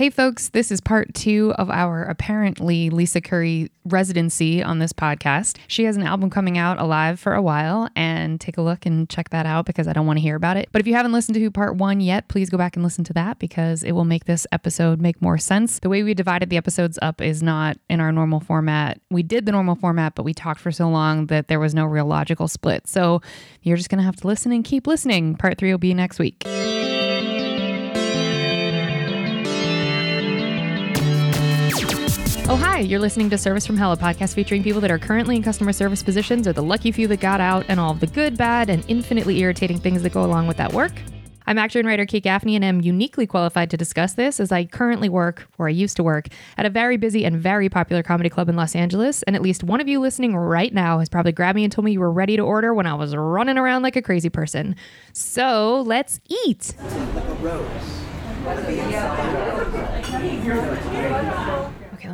Hey, folks, this is part two of our apparently Lisa Curry residency on this podcast. She has an album coming out alive for a while, and take a look and check that out because I don't want to hear about it. But if you haven't listened to part one yet, please go back and listen to that because it will make this episode make more sense. The way we divided the episodes up is not in our normal format. We did the normal format, but we talked for so long that there was no real logical split. So you're just going to have to listen and keep listening. Part three will be next week. Oh, hi. You're listening to Service from Hell, a podcast featuring people that are currently in customer service positions or the lucky few that got out and all the good, bad, and infinitely irritating things that go along with that work. I'm actor and writer Kate Gaffney, and I'm uniquely qualified to discuss this as I currently work, or I used to work, at a very busy and very popular comedy club in Los Angeles. And at least one of you listening right now has probably grabbed me and told me you were ready to order when I was running around like a crazy person. So let's eat.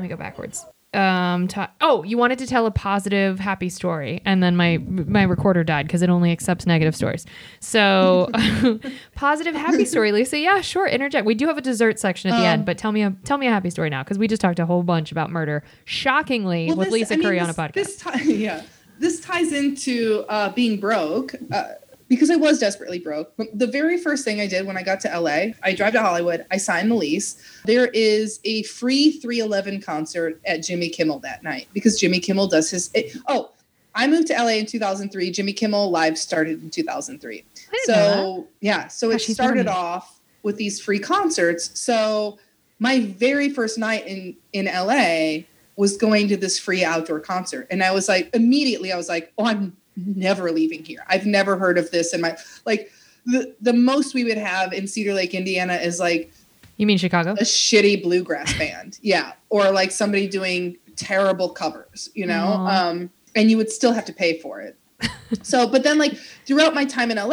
Me go backwards. Um, ta- oh, you wanted to tell a positive, happy story, and then my my recorder died because it only accepts negative stories. So, positive, happy story, Lisa. Yeah, sure. Interject. We do have a dessert section at the end, but tell me a tell me a happy story now because we just talked a whole bunch about murder. Shockingly, Well, with this- Lisa I mean, Curry on a this- podcast. This ti- yeah, this ties into uh, being broke uh, because I was desperately broke. The very first thing I did when I got to LA, I drive to Hollywood. I signed the lease. There is a free 311 concert at Jimmy Kimmel that night because Jimmy Kimmel does his. It, oh, I moved to LA in 2003. Jimmy Kimmel Live started in 2003. didn't know So yeah, so it Gosh, started off with these free concerts. So my very first night in in LA was going to this free outdoor concert and i was like immediately i was like oh i'm never leaving here. I've never heard of this in my like the, the most we would have in cedar lake indiana is like you mean Chicago? a shitty bluegrass band. Yeah. Or like somebody doing terrible covers you know? Aw. um and you would still have to pay for it. So but then like throughout my time in la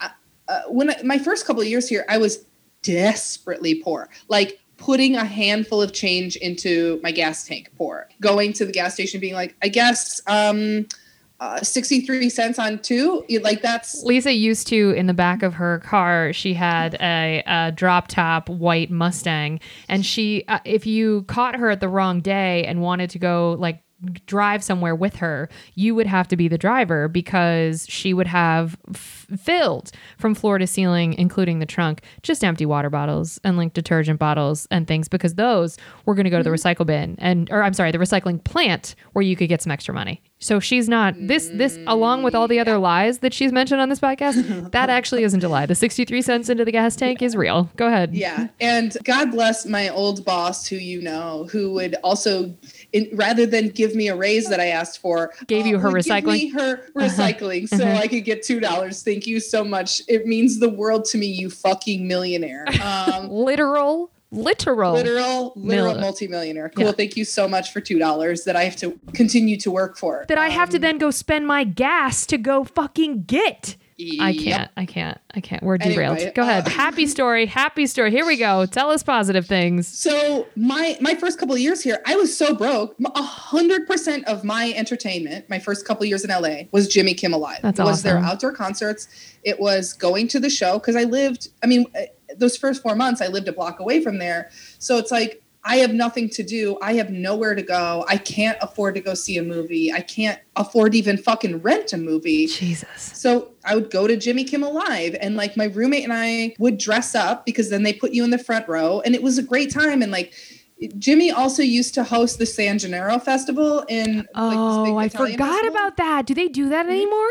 uh, uh, when I, my first couple of years here i was desperately poor. Like putting a handful of change into my gas tank poor. Going to the gas station being like i guess um uh, 63 cents on two like that's Lisa used to in the back of her car. She had a, a drop top white Mustang, and she, uh, if you caught her at the wrong day and wanted to go like drive somewhere with her, you would have to be the driver because she would have f- filled from floor to ceiling, including the trunk, just empty water bottles and like detergent bottles and things because those were going to go to the recycle bin and, or I'm sorry, the recycling plant where you could get some extra money. So she's not this this along with all the other lies that she's mentioned on this podcast. that actually isn't a lie. The 63 cents into the gas tank is real. Go ahead. Yeah. And God bless my old boss, who you know, who would also, in, rather than give me a raise that I asked for, uh, Gave you her would give me recycling? Uh-huh. her recycling so I could get $2. Thank you so much. It means the world to me, you fucking millionaire. Um, Literal, literal. literal, literal Mil- multimillionaire. Cool. Yeah. Thank you so much for $2 that I have to continue to work for. that I have to Um, then go spend my gas to go fucking get. I can't. I can't. I can't. We're Anyway, derailed. go ahead. uh, happy story. Happy story. Here we go. Tell us positive things. So my my first couple years here, I was so broke. A hundred percent of my entertainment, my first couple years in LA, was Jimmy Kimmel Live. That's it was their outdoor concerts. It was going to the show because I lived. I mean, uh, those first four months, I lived a block away from there. So it's like I have nothing to do. I have nowhere to go. I can't afford to go see a movie. I can't afford to even fucking rent a movie. Jesus. So I would go to Jimmy Kimmel Live, and like my roommate and I would dress up because then they put you in the front row, and it was a great time. And like Jimmy also used to host the San Gennaro Festival in. like, Oh, I Italian forgot festival. about that. Do they do that mm-hmm. anymore?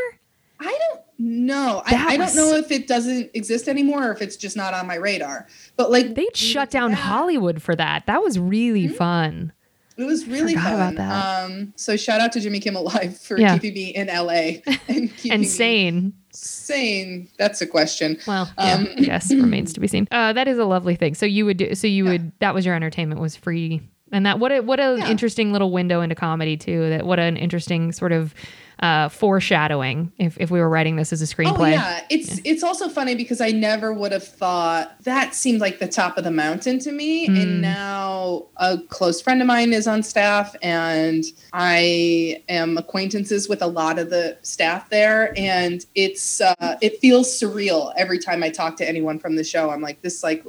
I don't That I, I don't know if it doesn't exist anymore or if it's just not on my radar. But like They'd shut down that. Hollywood for that. That was really fun. It was really fun. about that. Um, so shout out to Jimmy Kimmel Live for Yeah. keeping me in LA and And sane. sane. That's a question. Well, yeah, Um, yes, remains to be seen. Uh, that is a lovely thing. So you would do. So you Yeah. would. That was your entertainment was free, and that what a what an Yeah. interesting little window into comedy too. That what an interesting sort of uh, foreshadowing. If if we were writing this as a screenplay. Oh screenplay. yeah, it's it's also funny because I never would have thought that seemed like the top of the mountain to me, Mm. and now a close friend of mine is on staff, and I am acquaintances with a lot of the staff there, and it's uh, it feels surreal every time I talk to anyone from the show. I'm like, this like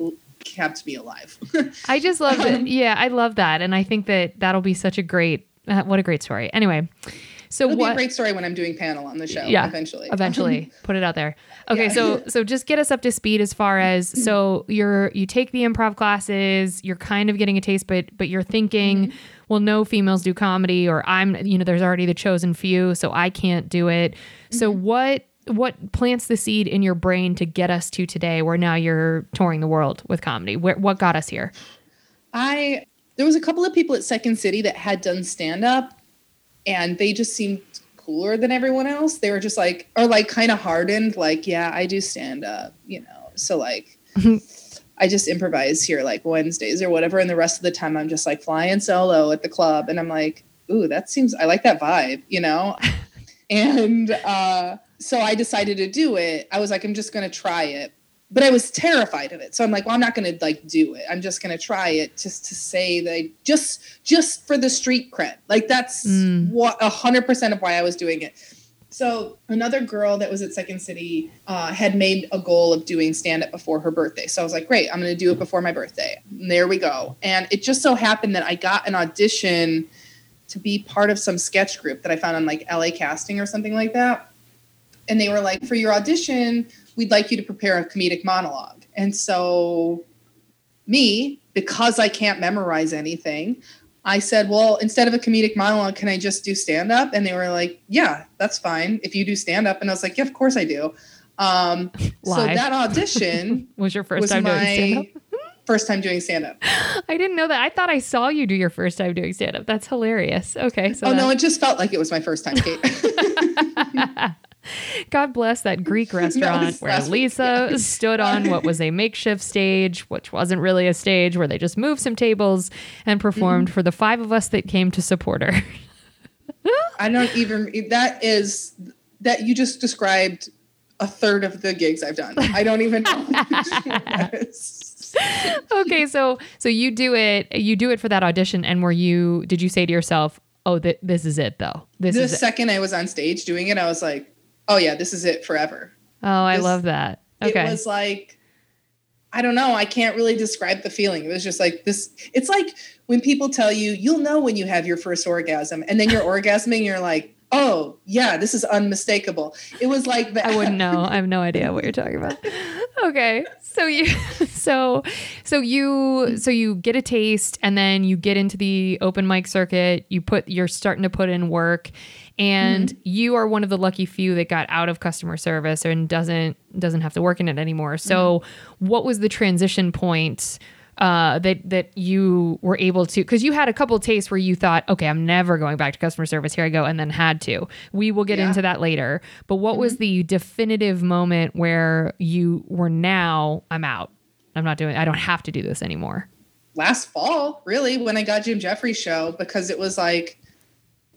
kept me alive. I just love it. Yeah, I love that, and I think that that'll be such a great. Uh, what a great story. Anyway, so It'll what? be a great story when I'm doing panel on the show. yeah, eventually. eventually, put it out there. Okay, Yeah. so so just get us up to speed as far as so you're you take the improv classes, you're kind of getting a taste, but but you're thinking, Mm-hmm. well, no females do comedy, or I'm you know there's already the chosen few, so I can't do it. So Mm-hmm. what what plants the seed in your brain to get us to today, where now you're touring the world with comedy? Where what got us here? I there was a couple of people at Second City that had done stand up and they just seemed cooler than everyone else. They were just like or like kind of hardened like, yeah, I do stand up, you know. So like I just improvise here like Wednesdays or whatever and the rest of the time I'm just like flying solo at the club and I'm like, "Ooh, that seems I like that vibe," you know? and uh so I decided to do it. I was like, I'm just going to try it but I was terrified of it. So I'm like, well, I'm not going to like do it. I'm just going to try it just to say that I, just just for the street cred. Like that's Mm. what a hundred percent of why I was doing it. So another girl that was at Second City uh, had made a goal of doing stand up before her birthday. So I was like, great, I'm going to do it before my birthday. And there we go. And it just so happened that I got an audition to be part of some sketch group that I found on like LA Casting or something like that. And they were like, for your audition, we'd like you to prepare a comedic monologue. And so, me, because I can't memorize anything, I said, well, instead of a comedic monologue, can I just do stand up? And they were like, yeah, that's fine if you do stand up. And I was like, yeah, of course I do. Um, so that audition Was your first was time doing stand up? first time doing stand up. I didn't know that. I thought I saw you do your first time doing stand up. That's hilarious. Okay. So Oh, no, it just felt like it was my first time, Kate. God bless that Greek restaurant where Lisa yeah. stood on what was a makeshift stage, which wasn't really a stage, where they just moved some tables and performed Mm-hmm. for the five of us that came to support her. I don't even, that is, that you just described a third of the gigs I've done. I don't even know. Okay, so so you do it, you do it for that audition, and were you? Did you say to yourself, "Oh, th- this is it, though. This the is it." second I was on stage doing it, I was like, oh yeah, this is it forever. Oh, I this- love that. Okay. It was like, I don't know. I can't really describe the feeling. It was just like this. It's like when people tell you, you'll know when you have your first orgasm, and then you're orgasming, you're like, oh, yeah, this is unmistakable. It was like that. I wouldn't know. I have no idea what you're talking about. Okay. So you so so you so you get a taste and then you get into the open mic circuit, you put you're starting to put in work and mm-hmm. you are one of the lucky few that got out of customer service and doesn't doesn't have to work in it anymore. So mm-hmm. what was the transition point uh, that that you were able to because you had a couple tastes where you thought, okay, I'm never going back to customer service. Here I go, and then had to. We will get Yeah. into that later. But what was mm-hmm. the definitive moment where you were now? I'm out. I'm not doing. I don't have to do this anymore. last fall, really, when I got Jim Jefferies show, because it was like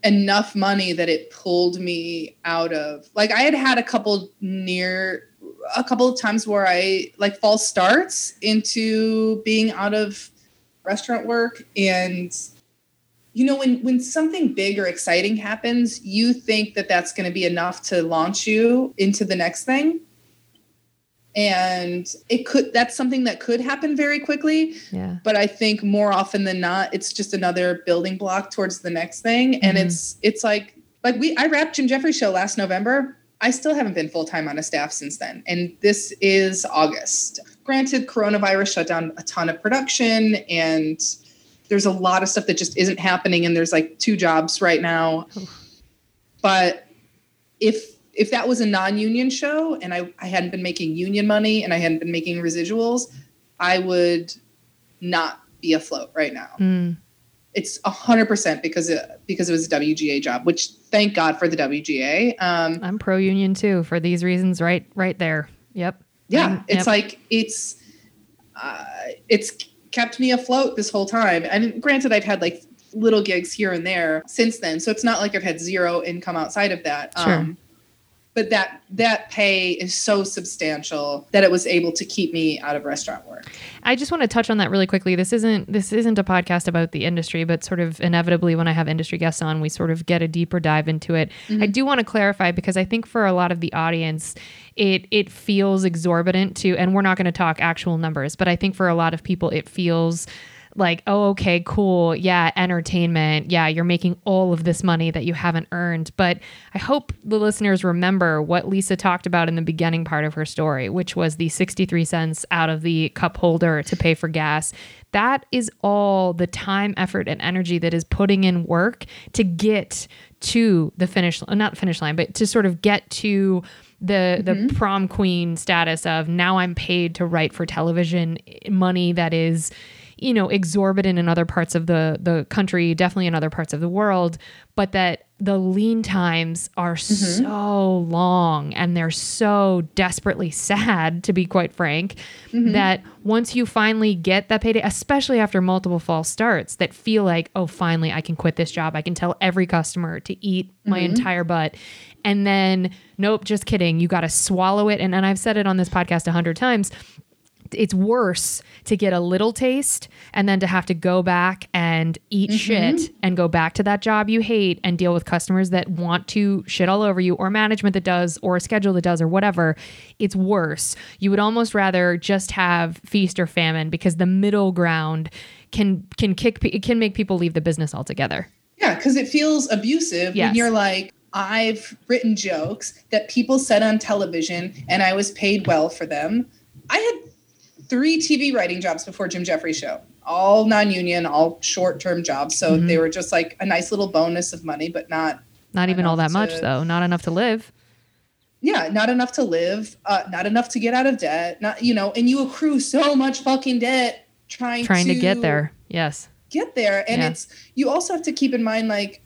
enough money that it pulled me out of like I had had a couple near a couple of times where I like false starts into being out of restaurant work. And you know when when something big or exciting happens you think that that's going to be enough to launch you into the next thing and it could that's something that could happen very quickly Yeah. but I think more often than not, it's just another building block towards the next thing. And Mhm. it's it's like like we I wrapped Jim Jefferies show last November. I still haven't been full time on a staff since then, and this is August. Granted, coronavirus shut down a ton of production, and there's a lot of stuff that just isn't happening. And there's like two jobs right now. But if if that was a non-union show and I, I hadn't been making union money and I hadn't been making residuals, I would not be afloat right now. Mm. It's a hundred percent because it, because it was a WGA job, which thank God for the WGA. Um, I'm pro union too for these reasons. Right. Right there. Yep. yeah, Mm, it's yep. like it's uh, it's kept me afloat this whole time. And granted, I've had like little gigs here and there since then, so it's not like I've had zero income outside of that. Sure. Um, but that that pay is so substantial that it was able to keep me out of restaurant work. I just want to touch on that really quickly. This isn't this isn't a podcast about the industry, but sort of inevitably when I have industry guests on, we sort of get a deeper dive into it. Mm-hmm. I do want to clarify because I think for a lot of the audience, it it feels exorbitant to and we're not going to talk actual numbers, but I think for a lot of people it feels like, oh, okay, cool. Yeah, entertainment. Yeah, you're making all of this money that you haven't earned. But I hope the listeners remember what Lisa talked about in the beginning part of her story, which was the 63 cents out of the cup holder to pay for gas. That is all the time, effort, and energy that is putting in work to get to the finish, not finish line, but to sort of get to the mm-hmm. the prom queen status of now I'm paid to write for television money that is you know, exorbitant in other parts of the the country, definitely in other parts of the world, but that the lean times are mm-hmm. so long and they're so desperately sad to be quite frank mm-hmm. that once you finally get that payday especially after multiple false starts that feel like oh finally i can quit this job i can tell every customer to eat my mm-hmm. entire butt and then nope just kidding you got to swallow it and, and i've said it on this podcast a hundred times it's worse to get a little taste and then to have to go back and eat mm-hmm. shit and go back to that job you hate and deal with customers that want to shit all over you or management that does or a schedule that does or whatever it's worse you would almost rather just have feast or famine because the middle ground can can kick it can make people leave the business altogether yeah because it feels abusive yes. when you're like I've written jokes that people said on television and I was paid well for them. I had three TV writing jobs before Jim Jefferies show, all non-union, all short-term jobs. So mm-hmm. they were just like a nice little bonus of money, but not not even all that to, much though. Not enough to live. Yeah, not enough to live, uh, not enough to get out of debt. Not you know, and you accrue so much fucking debt trying trying to, to get there. Yes, get there, and yeah. it's you also have to keep in mind like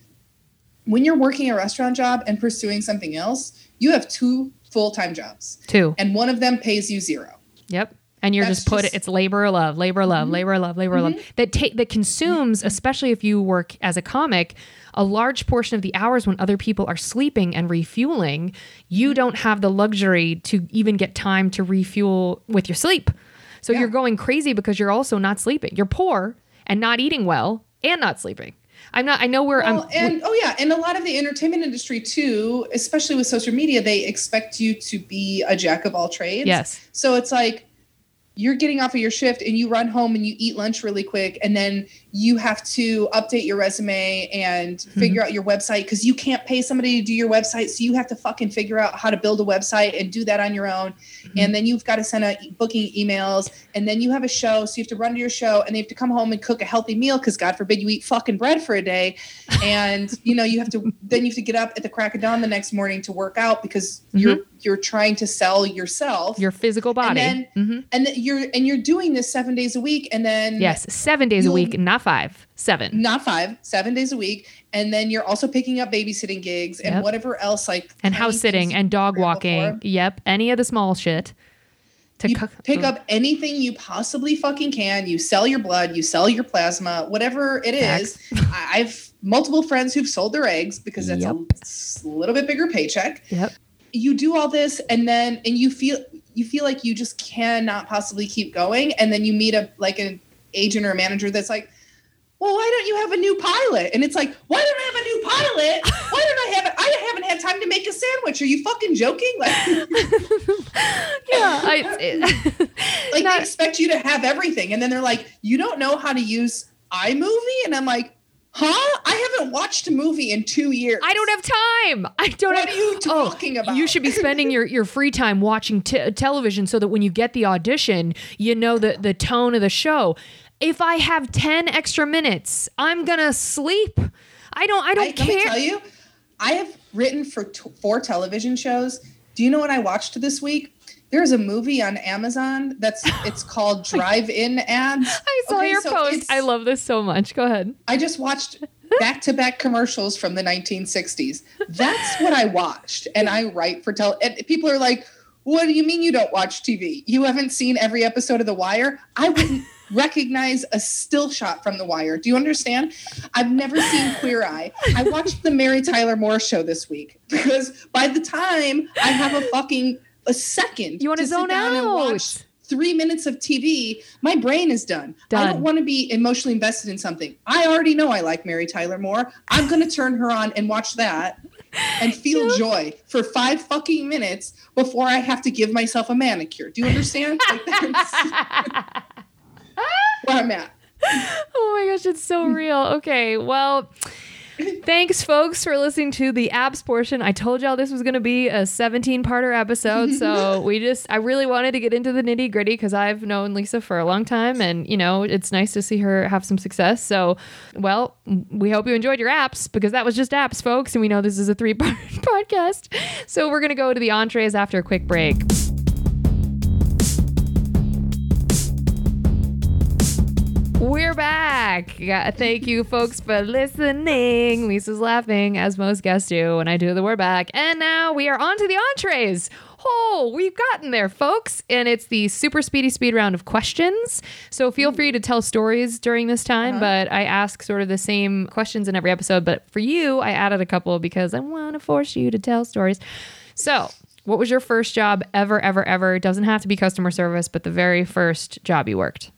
when you're working a restaurant job and pursuing something else, you have two full-time jobs. Two. And one of them pays you zero. Yep and you're just put just, it's labor of love labor of love mm-hmm. labor of love labor mm-hmm. love that take that consumes especially if you work as a comic a large portion of the hours when other people are sleeping and refueling you mm-hmm. don't have the luxury to even get time to refuel with your sleep so yeah. you're going crazy because you're also not sleeping you're poor and not eating well and not sleeping I'm not. I know where well, I'm. And oh yeah, and a lot of the entertainment industry too, especially with social media, they expect you to be a jack of all trades. Yes. So it's like you're getting off of your shift and you run home and you eat lunch really quick and then you have to update your resume and mm-hmm. figure out your website because you can't pay somebody to do your website so you have to fucking figure out how to build a website and do that on your own mm-hmm. and then you've got to send out booking emails and then you have a show so you have to run to your show and they have to come home and cook a healthy meal because god forbid you eat fucking bread for a day and you know you have to then you have to get up at the crack of dawn the next morning to work out because mm-hmm. you're you're trying to sell yourself. Your physical body. and then, mm-hmm. and then you're and you're doing this seven days a week and then yes seven days a week not five seven. Not five seven days a week. And then you're also picking up babysitting gigs and yep. whatever else like and house sitting and dog walking. before. yep any of the small shit to you pick up anything you possibly fucking can. You sell your blood you sell your plasma whatever it is. I've multiple friends who've sold their eggs because that's yep. a little bit bigger paycheck. Yep you do all this and then and you feel you feel like you just cannot possibly keep going. And then you meet a like an agent or a manager that's like well why don't you have a new pilot? And it's like why don't i have a new pilot? Why don't i have it i haven't had time to make a sandwich. Are you fucking joking? Like yeah. I, it, like not, they expect you to have everything. And then they're like you don't know how to use imovie? And i'm like Huh? I haven't watched a movie in two years. I don't have time. I don't. What have, are you oh, talking oh, about? You should be spending your, your free time watching t- television so that when you get the audition, you know the the tone of the show. If I have ten extra minutes, I'm gonna sleep. I don't. I don't I, care. Let me tell you, I have written for t- four television shows. Do you know what I watched this week? There's a movie on Amazon that's it's called Drive-In Ads. I saw okay, your so post. I love this so much. Go ahead. I just watched back-to-back commercials from the 1960s. That's what I watched, and I write for tell. And people are like, "What do you mean you don't watch TV? You haven't seen every episode of The Wire?" I wouldn't. recognize a still shot from The Wire. Do you understand? I've never seen Queer Eye. I watched the Mary Tyler Moore show this week because by the time I have a fucking a second, You wanna to sit zone down and watch three minutes of TV, my brain is done. I don't want to be emotionally invested in something. I already know I like Mary Tyler Moore. I'm going to turn her on and watch that and feel joy for five fucking minutes before I have to give myself a manicure. Do you understand? Like, that's where I'm at. Oh my gosh, it's so real. Okay, well, thanks, folks, for listening to the abs portion. I told y'all this was going to be a 17 parter episode. So we just, I really wanted to get into the nitty gritty because I've known Lisa for a long time and, you know, it's nice to see her have some success. So, well, we hope you enjoyed your apps because that was just apps, folks. And we know this is a three part podcast. So we're going to go to the entrees after a quick break. We're back. Yeah, thank you, folks, for listening. Lisa's laughing, as most guests do when I do the word back. And now we are on to the entrees. Oh, we've gotten there, folks. And it's the super speedy speed round of questions. So feel free to tell stories during this time, uh-huh. but I ask sort of the same questions in every episode. But for you, I added a couple because I want to force you to tell stories. So, what was your first job ever, ever, ever? It doesn't have to be customer service, but the very first job you worked.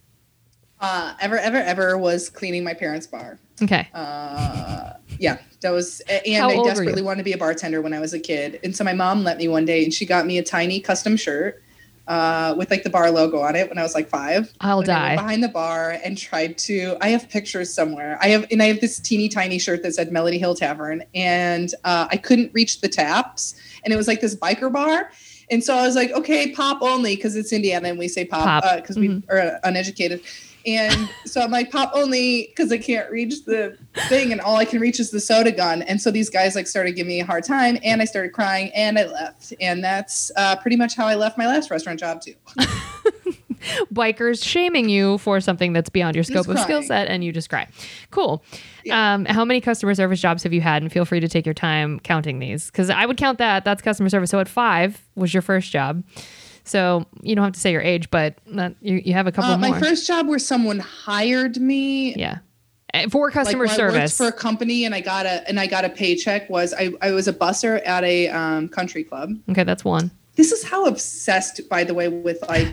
Uh, ever, ever, ever was cleaning my parents' bar. Okay. Uh, yeah, that was, and How I desperately wanted to be a bartender when I was a kid. And so my mom let me one day, and she got me a tiny custom shirt uh, with like the bar logo on it when I was like five. I'll And I die. behind the bar and tried to. I have pictures somewhere. I have, and I have this teeny tiny shirt that said Melody Hill Tavern, and uh, I couldn't reach the taps, and it was like this biker bar. And so I was like, okay, pop only because it's Indiana and we say pop Pop. because we are uneducated. And so I'm like, pop only because I can't reach the thing, and all I can reach is the soda gun. And so these guys like started giving me a hard time, and I started crying, and I left. And that's uh, pretty much how I left my last restaurant job too. Bikers shaming you for something that's beyond your scope of skill set, and you just cry. Cool. Yeah. Um, how many customer service jobs have you had? And feel free to take your time counting these because I would count that. That's customer service. So at five was your first job. So you don't have to say your age, but that, you, you have a couple Uh, more. my first job where someone hired me yeah. Uh, For like customer worked service. for a company and I got a and I got a paycheck was I, I was a busser at a um, country club. okay, that's one. This is how obsessed, by the way, with like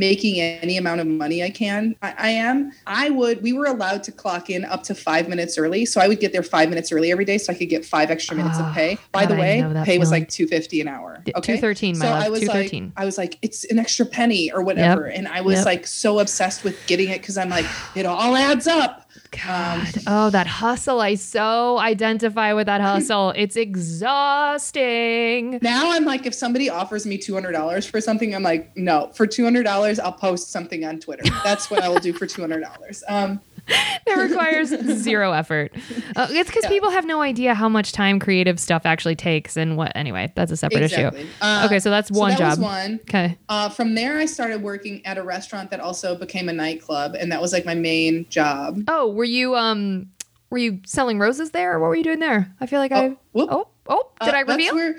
making any amount of money I can. I, I am. I would. We were allowed to clock in up to five minutes early, so I would get there five minutes early every day, so I could get five extra minutes Ah, of pay. By God, the way, pay was like two fifty an hour. Okay, 213, my so love, I was 213. like, I was like, it's an extra penny or whatever, and I was Yep. like so obsessed with getting it because I'm like, it all adds up. God. oh, that hustle. I so identify with that hustle. it's exhausting. Now I'm like, if somebody offers me two hundred dollars for something, I'm like, no. For two hundred dollars, I'll post something on Twitter. That's what I will do for two hundred dollars. Um, that requires zero effort. Uh, it's because Yeah. people have no idea how much time creative stuff actually takes and what. Anyway, that's a separate exactly. issue. Uh, Okay, so that's so one that job. one. Okay. Uh, from there, I started working at a restaurant that also became a nightclub, and that was like my main job. Oh, were you um were you selling roses there or what were you doing there? I feel like I Oh, whoop. Oh, oh, did Uh, I that's reveal?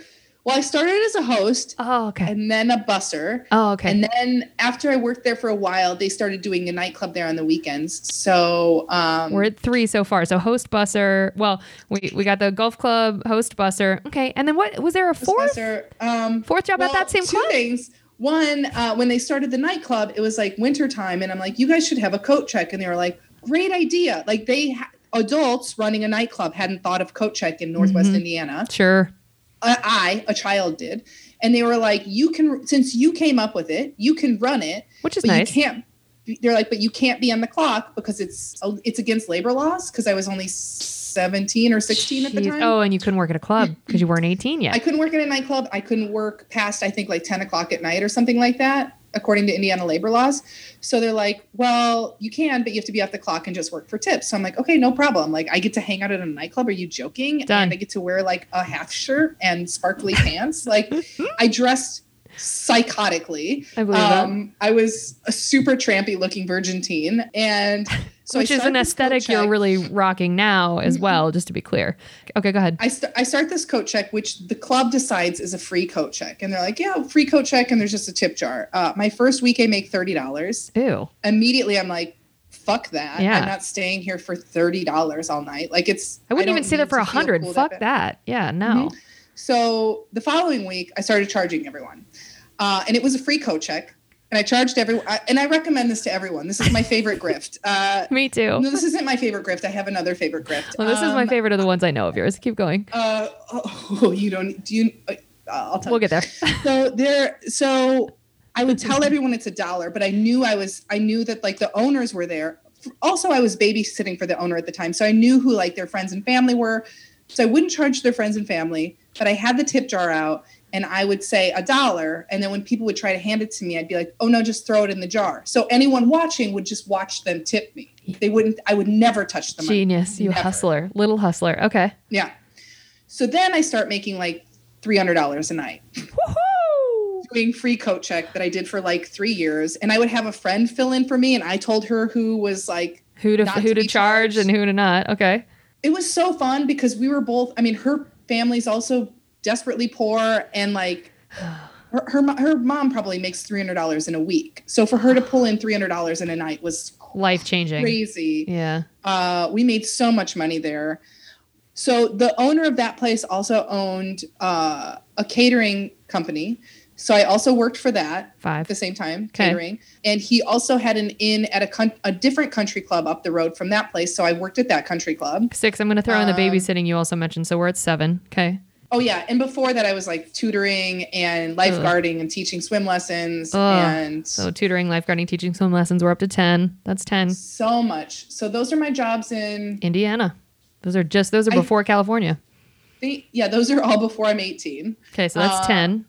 Well, I started as a host oh, okay. and then a busser. Oh, okay. And then after I worked there for a while, they started doing a nightclub there on the weekends. So um, We're at three so far. So host busser. Well, we we got the golf club host busser. Okay, and then what was there a fourth Busser, um, fourth job at that same two club? things. One, uh, when they started the nightclub, it was like wintertime, and I'm like, you guys should have a coat check. And they were like, great idea. Like they ha- adults running a nightclub hadn't thought of coat check in Northwest Mhm. Indiana. Sure. I, I, a child, did, and they were like, you can since you came up with it, you can run it, Which is but nice. you can't. They're like, but you can't be on the clock because it's it's against labor laws. Because I was only 17 or 16 at the time. Oh, and you couldn't work at a club because you weren't 18 yet. I couldn't work at a nightclub. I couldn't work past, I think, like 10 o'clock at night or something like that, according to Indiana labor laws. So they're like, well, you can, but you have to be off the clock and just work for tips. So I'm like, okay, no problem. Like, I get to hang out at a nightclub. Are you joking? Done. And I get to wear like a half shirt and sparkly pants. Like, I dressed psychotically. I believe that. Um, I was a super trampy looking virgin teen. And So I Which is an aesthetic you're check. really rocking now as well, just to be clear. Okay, go ahead. I, st- I start this coat check, which the club decides is a free coat check. And they're like, yeah, free coat check. And there's just a tip jar. Uh, my first week, I make $30. Ew. Immediately, I'm like, fuck that. Yeah. I'm not staying here for $30 all night. Like, it's. I wouldn't don't even stay there for a hundred. Fuck that. Yeah, no. So the following week, I started charging everyone. Uh, and it was a free coat check. And I charged everyone. And I recommend this to everyone. This is my favorite grift. Uh, Me too. no, this isn't my favorite grift. I have another favorite grift. Well, this is my Um, favorite of the ones I know of yours. Keep going. Uh, oh, you don't. Do you? Uh, I'll tell We'll you. get there. so there so i would tell everyone it's a dollar but i knew i was i knew that like the owners were there also i was babysitting for the owner at the time so i knew who like their friends and family were so i wouldn't charge their friends and family but i had the tip jar out and i would say a dollar and then when people would try to hand it to me i'd be like oh no just throw it in the jar so anyone watching would just watch them tip me they wouldn't i would never touch the money Genius. You Never. hustler. Little hustler. Okay. yeah so then i start making like $300 a night Woohoo! doing free coat check that I did for like three years, and I would have a friend fill in for me, and I told her who was like. Who to who to to charge charged. and who to not. Okay. It was so fun because we were both. I mean, her family's also desperately poor, and like her her, her mom probably makes three hundred dollars in a week. So for her to pull in three hundred dollars in a night was Life changing. crazy. Yeah. Uh, we made so much money there. So the owner of that place also owned uh, a catering company. So I also worked for that. Five. at the same time Okay. catering and he also had an inn at a, con- a different country club up the road from that place so i worked at that country club Six. I'm going to throw in the Um, babysitting you also mentioned. So we're at seven. Okay. Oh yeah and before that i was like tutoring and lifeguarding and teaching swim lessons Ugh. and So tutoring, lifeguarding, teaching swim lessons. We're up to 10. That's 10. so much so those are my jobs in Indiana. Those are just, those are I- before California. the, yeah those are all before i'm 18 Okay. So that's Uh, 10.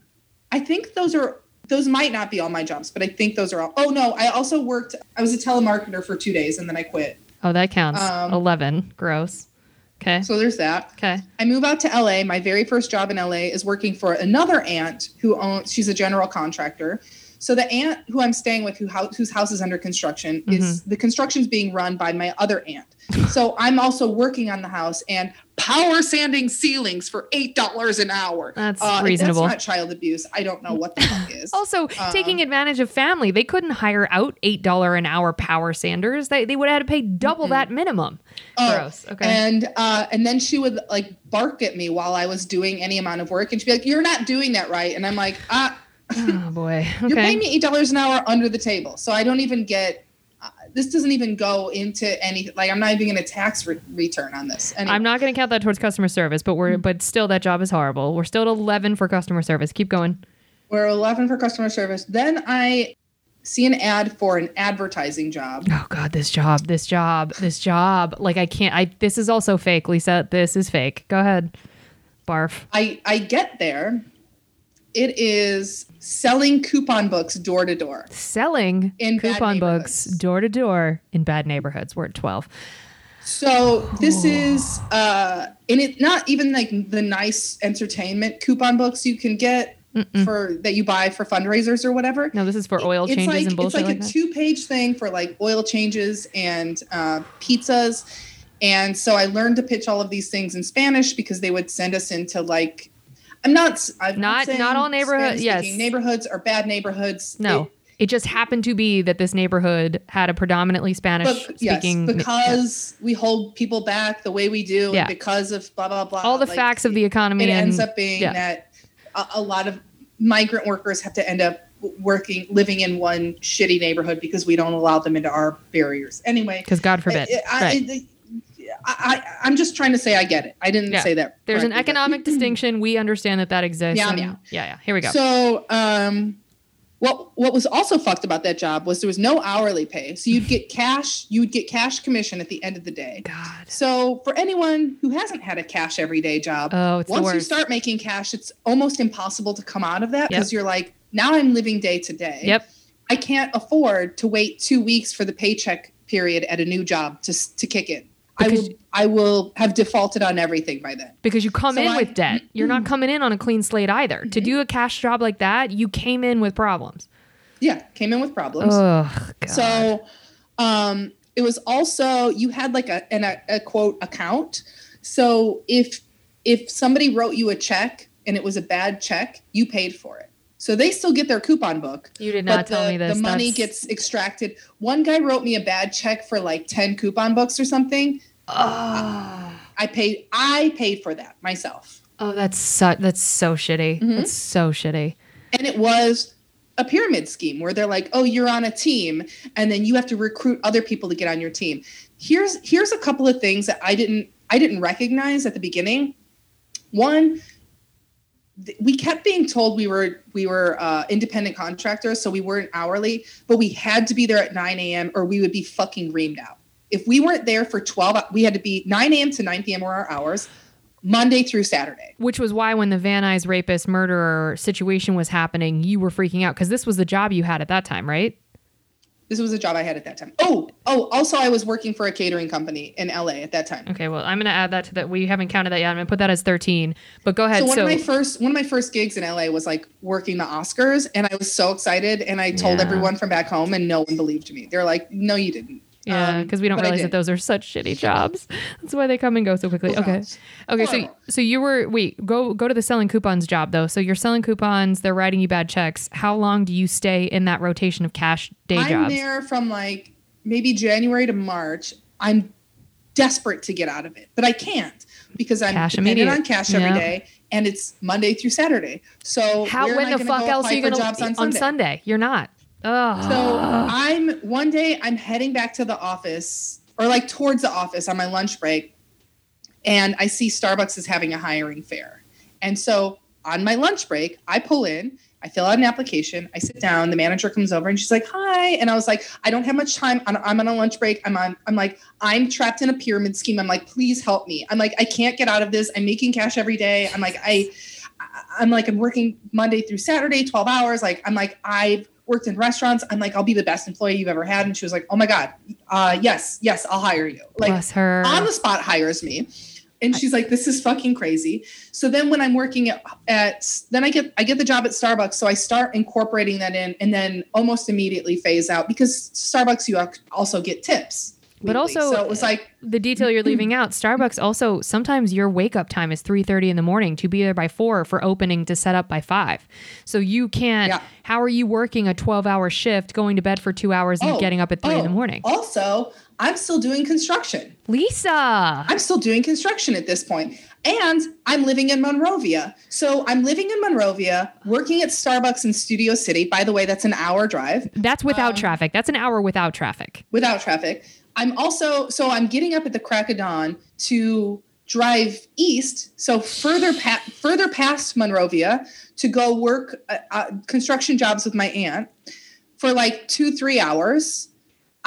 i think those are those might not be all my jobs but i think those are all oh no i also worked i was a telemarketer for two days and then i quit Oh, that counts. um, 11. Gross. Okay. so there's that Okay. I move out to LA. My very first job in LA is working for another aunt who owns. She's a general contractor. So the aunt who I'm staying with, who house, whose house is under construction, is Mm-hmm. the construction's being run by my other aunt. So I'm also working on the house and power sanding ceilings for eight dollars an hour. That's Uh, reasonable. That's not child abuse. I don't know what the fuck is. Also, Um, taking advantage of family, they couldn't hire out $8 an hour power sanders. They, they would have had to pay double that minimum. Oh, Gross. Okay. And uh, and then she would like bark at me while I was doing any amount of work, and she'd be like, "You're not doing that right," and I'm like, "Ah." oh, boy. Okay. You're paying me eight dollars an hour under the table, so I don't even get. This doesn't even go into any like I'm not even going to tax re- return on this. Anyway, I'm not going to count that towards customer service, but we're mm-hmm. but still that job is horrible. We're still at 11 for customer service. Keep going. We're eleven for customer service. Then I see an ad for an advertising job. Oh god, this job, this job, this job. Like I can't I this is also fake, Lisa. This is fake. Go ahead. Barf. I I get there. It is selling coupon books door to door. Selling In coupon books door to door in bad neighborhoods. We're at 12. So this is uh and it not even like the nice entertainment coupon books you can get for that you buy for fundraisers or whatever. No, this is for oil it's changes like, and bullshit It's like, like, a two-page thing for like oil changes and uh, pizzas. And so I learned to pitch all of these things in Spanish because they would send us into like I'm not I'm Not- saying not all neighborhoods. Yes. neighborhoods are bad neighborhoods. no. It- It, just happened to be that this neighborhood had a predominantly Spanish but, yes, speaking because we hold people back the way we do, Yeah. because of blah blah blah. all the like, facts of the economy it and ends up being yeah. that a, a lot of migrant workers have to end up working living in one shitty neighborhood because we don't allow them into our barriers anyway because God forbid. I, I, right. I, I, am just trying to say I get it. I didn't Yeah. say that. There's an economic distinction. We understand that that exists. Yeah, and- yeah. yeah, yeah. Here we go. So, um, what what was also fucked about that job was there was no hourly pay. So you'd get cash. You would get cash commission at the end of the day. God. So for anyone who hasn't had a cash everyday job, Oh, once you start making cash, it's almost impossible to come out of that Yep. because you're like, now I'm living day to day. Yep. I can't afford to wait two weeks for the paycheck period at a new job to to kick in. I will I will have defaulted on everything by then. because you come So in I- with debt. You're not coming in on a clean slate either. To do a cash job like that, you came in with problems. Yeah, came in with problems. Oh God. So, um, It was also you had like a an, a, a quote account. So if if somebody wrote you a check and it was a bad check, you paid for it. So they still get their coupon book. You did not but tell the, me this. The money That's- gets extracted. One guy wrote me a bad check for like 10 coupon books or something. Oh, I paid I paid for that myself. oh that's so that's so shitty. Mm-hmm. That's so shitty. And it was a pyramid scheme where they're like, "Oh, you're on a team and then you have to recruit other people to get on your team." Here's here's a couple of things that I didn't I didn't recognize at the beginning. One, th- we kept being told we were we were uh, independent contractors, so we weren't hourly, but we had to be there at 9 a.m. or we would be fucking reamed out. If we weren't there for 12, we had to be 9 a.m. to 9 p.m. were our hours, Monday through Saturday. Which was why when the Van Nuys rapist murderer situation was happening, you were freaking out because this was the job you had at that time, right? This was a job I had at that time. Oh, oh, also I was working for a catering company in LA at that time. Okay, well, I'm gonna add that to that. We haven't counted that yet. I'm gonna put that as 13. But go ahead. So one So, of my first one of my first gigs in LA was like working the Oscars and I was so excited and I told Yeah. everyone from back home and no one believed me. They're like, "No, you didn't." Yeah, Um, because we don't realize that those are such shitty jobs. That's why they come and go so quickly. Those Okay, okay. So, so you were wait. Go go to the selling coupons job though. So you're selling coupons. They're writing you bad checks. How long do you stay in that rotation of cash day I'm jobs? there from like maybe January to March. I'm desperate to get out of it, but I can't because I'm Cash dependent immediate. on cash every Yeah. day, and it's Monday through Saturday. So How when the fuck else are you gonna jobs on on Sunday? Sunday? You're not. Oh, So I'm one day I'm heading back to the office or like towards the office on my lunch break, and I see Starbucks is having a hiring fair. And so on my lunch break, I pull in, I fill out an application, I sit down, the manager comes over and she's like, "Hi," and I was like, "I don't have much time. I'm, on a lunch break. I'm on. I'm like, I'm trapped in a pyramid scheme. I'm like, please help me. I'm like, I can't get out of this. I'm making cash every day. I'm like, I." I- I'm like, I'm working Monday through Saturday, 12 hours. Like, I'm like, I've worked in restaurants. I'm like, I'll be the best employee you've ever had. And she was like, Oh my God, uh, yes, yes, I'll hire you. Like, bless her. on the spot hires me. And she's like, this is fucking crazy. So then when I'm working at, at then I get I get the job at Starbucks. So I start incorporating that in and then almost immediately phase out because Starbucks you also get tips. But also- so it was like the detail you're leaving out starbucks also sometimes your wake up time is 3.30 in the morning to be there by 4 for opening to set up by 5 so you can't Yeah. how are you working a 12 hour shift going to bed for two hours and oh, getting up at 3 in the oh, morning Also, I'm still doing construction. lisa I'm still doing construction at this point. And I'm living in Monrovia. So I'm living in Monrovia, working at Starbucks in Studio City. By the way, that's an hour drive. that's without Um, traffic that's an hour without traffic without traffic. I'm also so I'm getting up at the crack of dawn to drive east, so further pa- further past Monrovia to go work uh, uh, construction jobs with my aunt for like two three hours.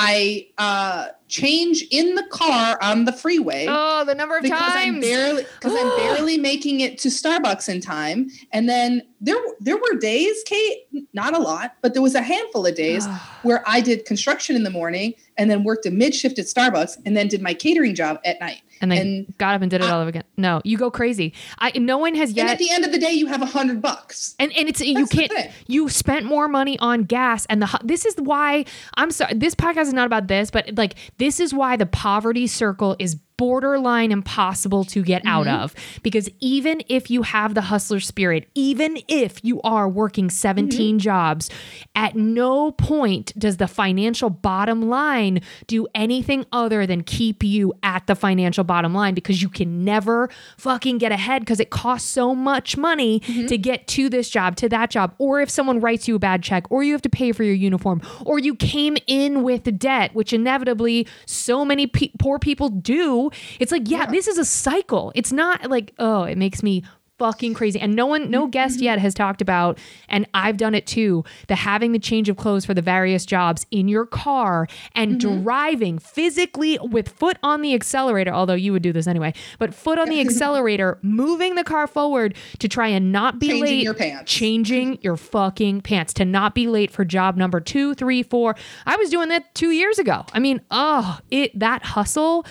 I uh, change in the car on the freeway oh the number of because I'm times barely because I'm barely making it to Starbucks in time. And then there there were days, Kate, not a lot, but there was a handful of days where I did construction in the morning and then worked a mid shift at Starbucks and then did my catering job at night. And then and- got up and did it I- all over again no you go crazy i no one has yet. And at the end of the day, you have a hundred bucks. And and it's you That's the can't you spent more money on gas and the this is why I'm sorry this podcast is not about this but like this is why the poverty circle is borderline impossible to get out Mm-hmm. of because even if you have the hustler spirit even if you are working 17 Mm-hmm. jobs at no point does the financial bottom line do anything other than keep you at the financial bottom line because you can never fucking get ahead because it costs so much money Mm-hmm. to get to this job, to that job, or if someone writes you a bad check, or you have to pay for your uniform, or you came in with debt, which inevitably so many pe- poor people do. It's like, yeah, this is a cycle. It's not like, oh, it makes me fucking crazy. And no one, no mm-hmm. guest yet has talked about, and I've done it too, the having the change of clothes for the various jobs in your car and mm-hmm. driving physically with foot on the accelerator, although you would do this anyway, but foot on the accelerator, moving the car forward to try and not be Changing late. your pants. Changing your fucking pants to not be late for job number two, three, four. I was doing that two years ago. I mean, oh, it that hustle,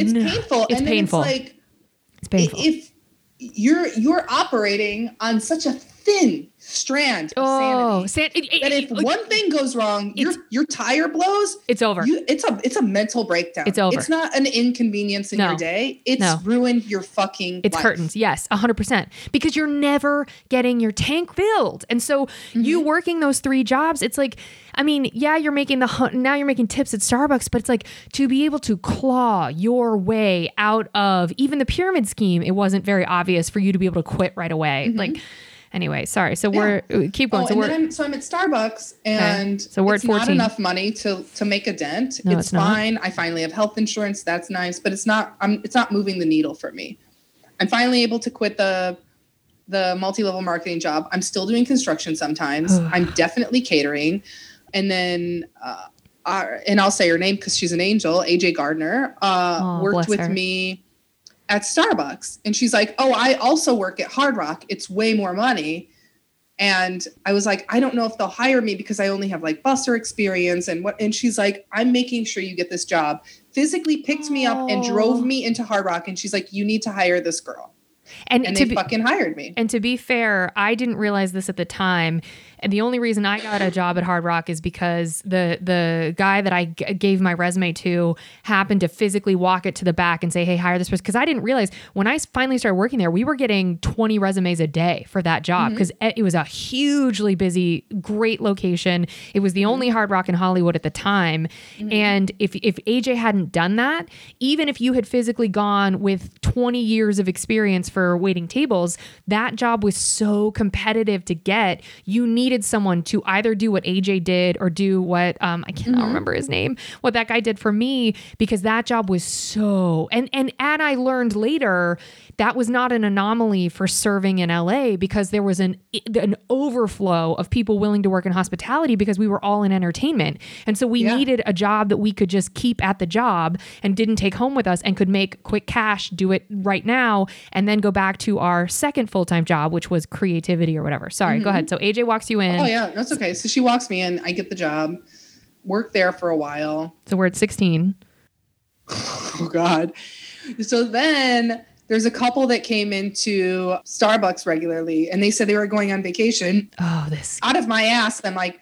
It's No, painful. it's and painful. it's like it's painful. if you're you're operating on such a thin strand Oh, sanity. san- it- That it- if it- one thing goes wrong, your your tire blows. it's over. You, it's a it's a mental breakdown. It's over. It's not an inconvenience in No. your day. It's No. ruined your fucking. It's life. curtains. Yes, 100%. Because you're never getting your tank filled. And so Mm-hmm. you working those three jobs, it's like, I mean, yeah, you're making the, now you're making tips at Starbucks, but it's like to be able to claw your way out of even the pyramid scheme, it wasn't very obvious for you to be able to quit right away. Like, anyway, sorry. So we're, keep going. Oh, so we're, I'm, so I'm at Starbucks, and So we're at it's not enough money to to make a dent. No, it's, it's fine. I finally have health insurance. That's nice, but it's not. I'm. It's not moving the needle for me. I'm finally able to quit the the multi level marketing job. I'm still doing construction sometimes. I'm definitely catering, and then. Uh, and I'll say her name because she's an angel. AJ Gardner uh, Aw, worked with her. me at Starbucks, and she's like, "Oh, I also work at Hard Rock. It's way more money." And I was like, I don't know if they'll hire me because I only have like busser experience and what. And she's like, I'm making sure you get this job. Physically picked me up and Oh. drove me into Hard Rock. And she's like, you need to hire this girl. and, And to they be, fucking hired me. And to be fair, I didn't realize this at the time. And the only reason I got a job at Hard Rock is because the the guy that I g- gave my resume to happened to physically walk it to the back and say, "Hey, hire this person." Because I didn't realize when I finally started working there, we were getting 20 resumes a day for that job mm-hmm. because it was a hugely busy, great location. It was the mm-hmm. only Hard Rock in Hollywood at the time. Mm-hmm. And if if AJ hadn't done that, even if you had physically gone with 20 years of experience for waiting tables, that job was so competitive to get. You needed someone to either do what AJ did or do what um, I cannot remember his name, what that guy did for me, because that job was so and and and I learned later that was not an anomaly for serving in LA because there was an an overflow of people willing to work in hospitality because we were all in entertainment. And so we Yeah. needed a job that we could just keep at the job and didn't take home with us and could make quick cash, do it right now, and then go back to our second full time job, which was creativity or whatever. Sorry, go ahead. So AJ walks you in. Oh, yeah. That's okay. So she walks me in. I get the job, work there for a while. So we're at 16. Oh, God. So then there's a couple that came into Starbucks regularly and they said they were going on vacation. Oh, this. out of my ass. I'm like,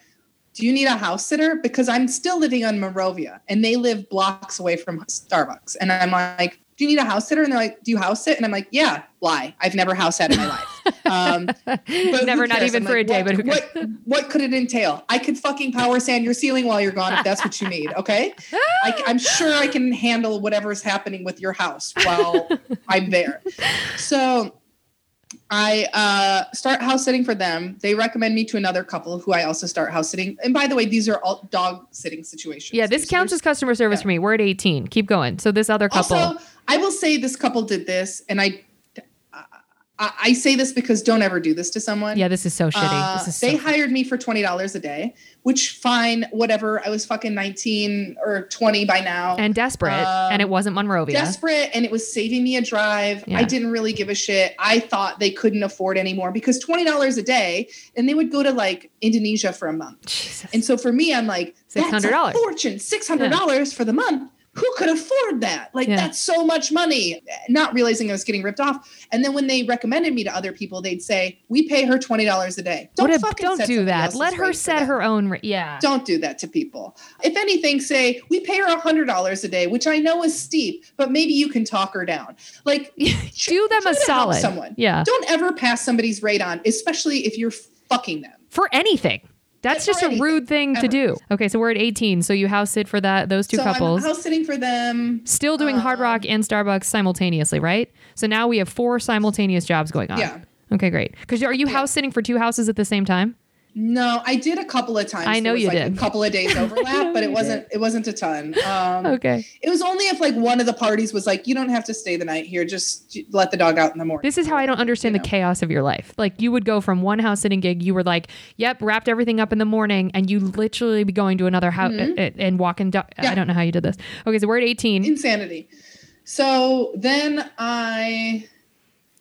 do you need a house sitter? Because I'm still living on Monrovia and they live blocks away from Starbucks. And I'm like, do you need a house sitter? And they're like, do you house sit? And I'm like, yeah, why? I've never house sat in my life. Um, but Never, not even I'm for like, a day, what, but what, what could it entail? I could fucking power sand your ceiling while you're gone if that's what you need. Okay. I, I'm sure I can handle whatever's happening with your house while I'm there. So I uh, start house sitting for them. They recommend me to another couple who I also start house sitting. And by the way, these are all dog sitting situations. Yeah, this counts as customer service yeah. for me. We're at 18. Keep going. So this other couple. Also, I will say this couple did this, and I, I, I say this because don't ever do this to someone. yeah, this is so shitty. Uh, this is they so hired me for twenty dollars a day, which fine, whatever. I was fucking nineteen or twenty by now, and desperate. Um, and it wasn't Monrovia. desperate, and it was saving me a drive. Yeah. I didn't really give a shit. I thought they couldn't afford anymore because twenty dollars a day, and they would go to like Indonesia for a month. Jesus. And so for me, I'm like, that's a $600. fortune, six hundred dollars for the month. Who could afford that? Like Yeah. that's so much money. Not realizing I was getting ripped off. And then when they recommended me to other people, they'd say, "We pay her twenty dollars a day." Don't a- fucking don't do that. Let her set her own. Ra- yeah. Don't do that to people. If anything, say we pay her hundred dollars a day, which I know is steep, but maybe you can talk her down. Like do them a solid. Someone. Yeah. Don't ever pass somebody's rate on, especially if you're fucking them. For anything. That's just a rude thing to do. Okay, so we're at 18. So you house sit for that those two so couples. I'm house sitting for them. Still doing Hard Rock um, and Starbucks simultaneously, right? So now we have four simultaneous jobs going on. Yeah. Okay, great. Because are you house sitting for two houses at the same time? No, I did a couple of times. I know you like, did. A couple of days overlap, but it wasn't. It wasn't a ton. Um, Okay. It was only if like one of the parties was like, "You don't have to stay the night here. Just let the dog out in the morning." This is how I don't understand You the know. chaos of your life. Like you would go from one house sitting gig, you were like, "Yep, wrapped everything up in the morning," and you literally be going to another house and walking. Do- I Mm-hmm. Don't know how you did this. Okay, so we're at 18 insanity. So then I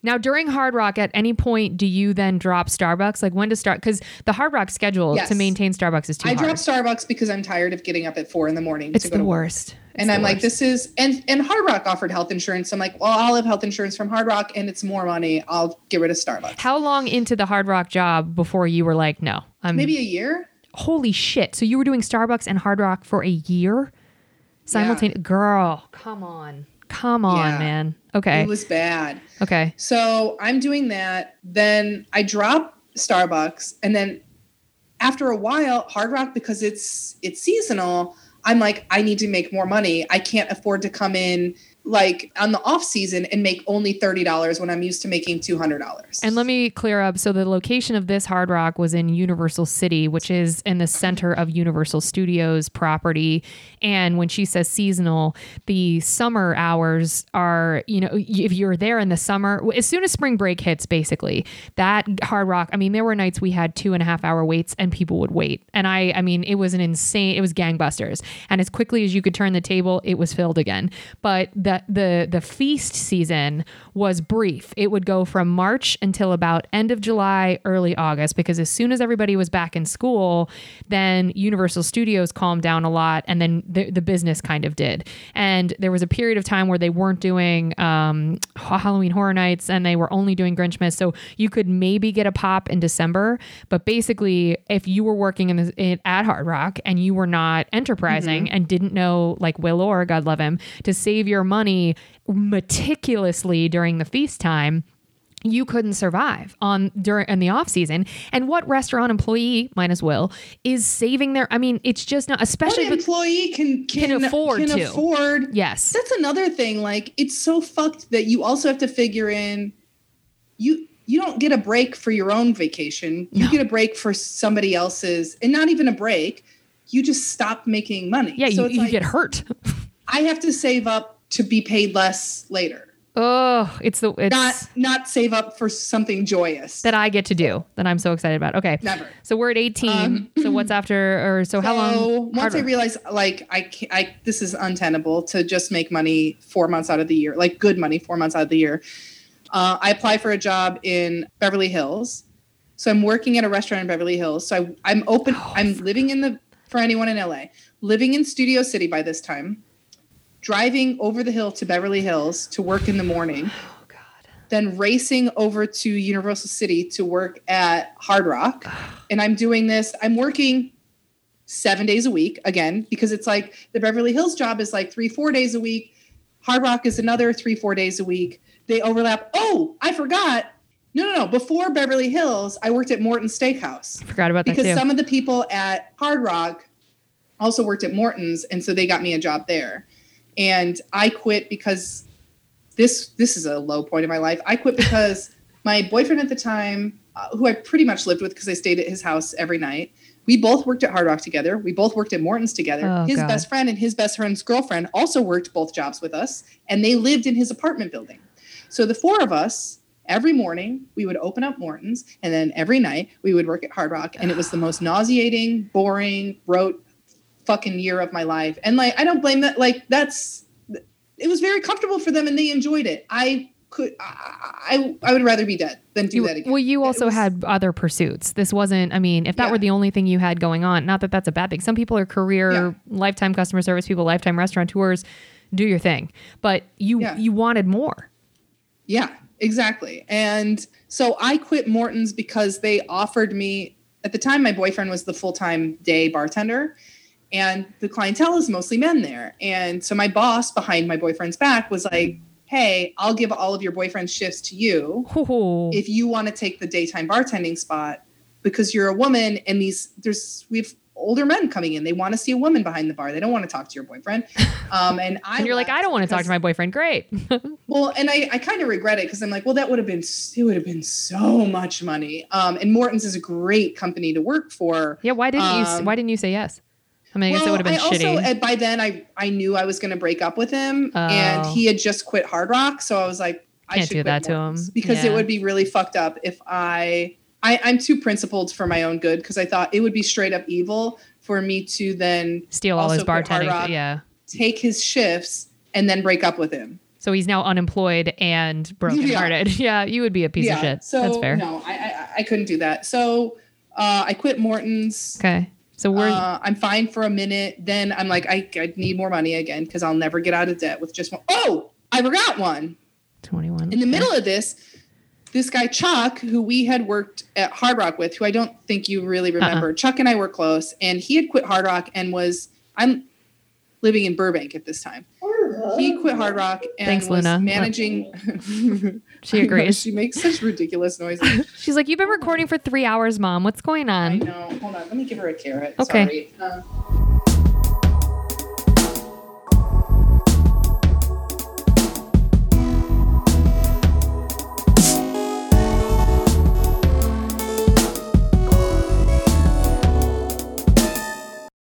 now. During Hard Rock, at any point, do you then drop Starbucks? Like when to start? Because the Hard Rock schedule Yes. to maintain Starbucks is too I hard. dropped Starbucks because I'm tired of getting up at four in the morning it's to go the to work. worst. and I'm like, this is and and Hard Rock offered health insurance. I'm like, well, I'll have health insurance from Hard Rock, and it's more money. I'll get rid of Starbucks. How long into the Hard Rock job before you were like, no, I'm Maybe a year. holy shit. So you were doing Starbucks and Hard Rock for a year? Simultaneous girl, come on. Come on, Yeah. man. Okay. It was bad. okay. So I'm doing that. Then I drop Starbucks, and then after a while, Hard Rock because it's it's seasonal. I'm like, I need to make more money. I can't afford to come in like on the off season and make only thirty dollars when I'm used to making two hundred dollars. And let me clear up. So the location of this Hard Rock was in Universal City, which is in the center of Universal Studios property. And when she says seasonal, the summer hours are, you know, if you're there in the summer, as soon as spring break hits, basically that Hard Rock. I mean, there were nights we had two and a half hour waits, and people would wait. And I, I mean, it was an insane. It was gangbusters. And as quickly as you could turn the table, it was filled again. But the the the feast season was brief. It would go from March until about end of July, early August, because as soon as everybody was back in school, then Universal Studios calmed down a lot, and then the, the business kind of did. And there was a period of time where they weren't doing um, Halloween Horror Nights, and they were only doing Grinchmas. So you could maybe get a pop in December, but basically, if you were working in, the, in at Hard Rock and you were not enterprising and didn't know, like Will Orr, God love him, to save your money meticulously during the feast time you couldn't survive on during in the off season. And what restaurant employee minus will is saving their i mean it's just not especially What employee can can, Can afford can to. afford. Yes. That's another thing like it's so fucked that you also have to figure in you you don't get a break for your own vacation. You No. get a break for somebody else's and not even a break you just stop making money. Yeah so you, you like, get hurt. I have to save up to be paid less later. Oh it's the it's not not save up for something joyous. that i get to do that i'm so excited about. Okay. Never. So we're at 18 Um, so what's after or so, how So long? once I realized like I, can't, I this is untenable to just make money four months out of the year, like good money four months out of the year. Uh, I apply for a job in Beverly Hills, so I'm working at a restaurant in Beverly Hills. So I, I'm open. Oh, I'm living in the for anyone in LA, living in Studio City by this time, driving over the hill to Beverly Hills to work in the morning oh god then racing over to Universal City to work at Hard Rock. And I'm doing this, I'm working seven days a week again, because it's like the Beverly Hills job is like three, four days a week. Hard Rock is another three, four days a week. They overlap. Oh, I forgot. No, no, no. Before Beverly Hills, I worked at Morton Steakhouse forgot about that because some of the people at Hard Rock also worked at Morton's, and so they got me a job there. And I quit because this this is a low point in my life. I quit because my boyfriend at the time, uh, who I pretty much lived with because I stayed at his house every night, we both worked at Hard Rock together. We both worked at Morton's together. Oh, his God. best friend and his best friend's girlfriend also worked both jobs with us, and they lived in his apartment building. So the four of us, every morning, we would open up Morton's, and then every night we would work at Hard Rock, and it was the most nauseating, boring, rote fucking year of my life. And like, I don't blame that. Like, that's it was very comfortable for them, and they enjoyed it. I could, I, I, I would rather be dead than do You- that again. well, you also was- had other pursuits. This wasn't, I mean, if that Yeah. were the only thing you had going on, not that that's a bad thing. Some people are career, Yeah. lifetime customer service people, lifetime restaurateurs, do your thing. But you Yeah. you wanted more. Yeah, exactly. And so I quit Morton's because they offered me at the time my boyfriend was the full-time day bartender and the clientele is mostly men there. And so my boss behind my boyfriend's back was like, "Hey, I'll give all of your boyfriend's shifts to you Ooh. if you want to take the daytime bartending spot because you're a woman and these there's we have older men coming in. They want to see a woman behind the bar. They don't want to talk to your boyfriend." Um, and I and you're like, I don't want to talk to my boyfriend. Great. well, and I, I kind of regret it because I'm like, well, that would have been it would have been so much money. Um, and Morton's is a great company to work for. yeah. Why didn't you? Um, Why didn't you say yes? I mean, I guess it would have been I also shitty. and by then I I knew I was going to break up with him, and Oh. he had just quit Hard Rock, so I was like, I Can't should do that to him. Because Yeah. it would be really fucked up if I. I, I'm too principled for my own good because I thought it would be straight up evil for me to then Steal all his also bartending. Rock. Yeah. take his shifts and then break up with him. So he's now unemployed and brokenhearted. Yeah. you would be a piece of shit. So That's fair. no, I, I I couldn't do that. So uh, I quit Morton's. Okay. So we're Uh, I'm fine for a minute. Then I'm like, I, I need more money again because I'll never get out of debt with just one. Oh, I forgot one. 21. In the middle of this, this guy Chuck, who we had worked at Hard Rock with, who I don't think you really Uh-uh. remember, Chuck and I were close, and he had quit Hard Rock and was I'm living in Burbank at this time. He quit Hard Rock and Thanks, was Luna. managing. She agrees. she makes such ridiculous noises. She's like, You've been recording for three hours, mom. What's going on? I know. Hold on. Let me give her a carrot. Okay. Sorry. Uh,